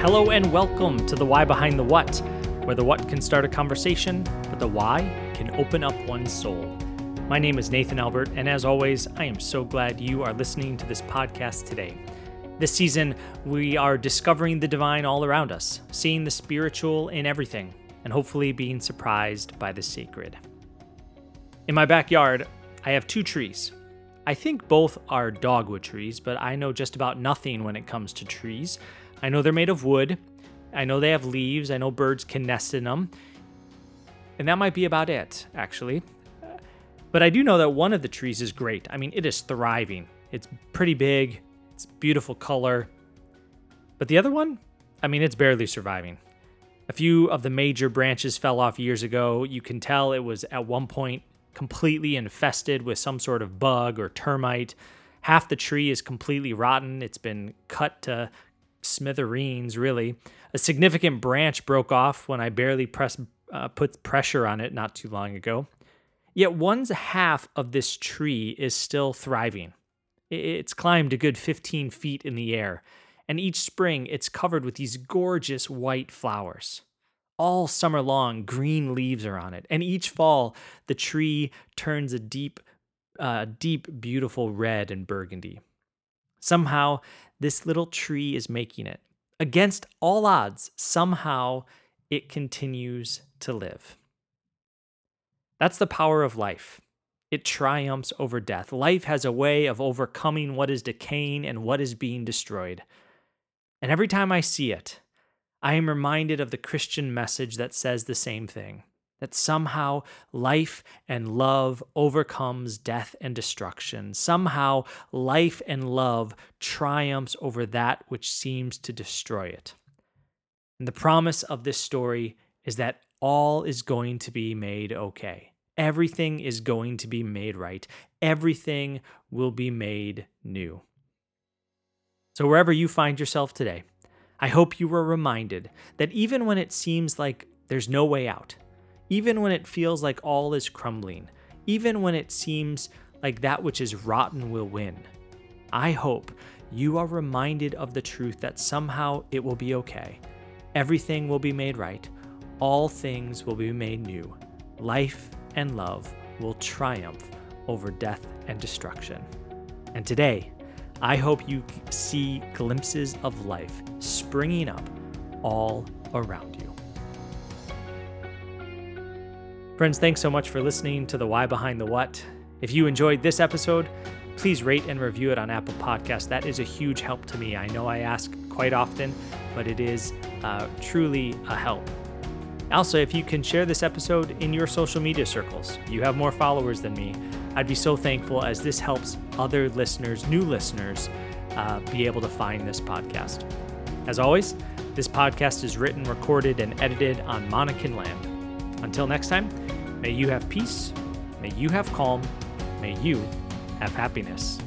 Hello and welcome to the Why Behind the What, where the what can start a conversation, but the why can open up one's soul. My name is Nathan Albert, and as always, I am so glad you are listening to this podcast today. This season, we are discovering the divine all around us, seeing the spiritual in everything, and hopefully being surprised by the sacred. In my backyard, I have two trees. I think both are dogwood trees, but I know just about nothing when it comes to trees. I know they're made of wood. I know they have leaves. I know birds can nest in them. And that might be about it, actually. But I do know that one of the trees is great. I mean, it is thriving. It's pretty big, it's beautiful color. But the other one, I mean, it's barely surviving. A few of the major branches fell off years ago. You can tell it was at one point completely infested with some sort of bug or termite. Half the tree is completely rotten. It's been cut to smithereens, really. A significant branch broke off when I barely press, uh, put pressure on it not too long ago. Yet one's half of this tree is still thriving. It's climbed a good 15 feet in the air, and each spring it's covered with these gorgeous white flowers. All summer long, green leaves are on it, and each fall the tree turns a deep, uh, deep, beautiful red and burgundy. Somehow, this little tree is making it. Against all odds, somehow it continues to live. That's the power of life. It triumphs over death. Life has a way of overcoming what is decaying and what is being destroyed. And every time I see it, I am reminded of the Christian message that says the same thing that somehow life and love overcomes death and destruction. Somehow life and love triumphs over that which seems to destroy it. And the promise of this story is that all is going to be made okay. Everything is going to be made right. Everything will be made new. So, wherever you find yourself today, I hope you were reminded that even when it seems like there's no way out, even when it feels like all is crumbling, even when it seems like that which is rotten will win. I hope you are reminded of the truth that somehow it will be okay. Everything will be made right. All things will be made new. Life and love will triumph over death and destruction. And today, I hope you see glimpses of life springing up all around you. Friends, thanks so much for listening to the Why Behind the What. If you enjoyed this episode, please rate and review it on Apple Podcasts. That is a huge help to me. I know I ask quite often, but it is uh, truly a help. Also, if you can share this episode in your social media circles, you have more followers than me. I'd be so thankful as this helps other listeners, new listeners, uh, be able to find this podcast. As always, this podcast is written, recorded, and edited on Monacan land. Until next time, may you have peace, may you have calm, may you have happiness.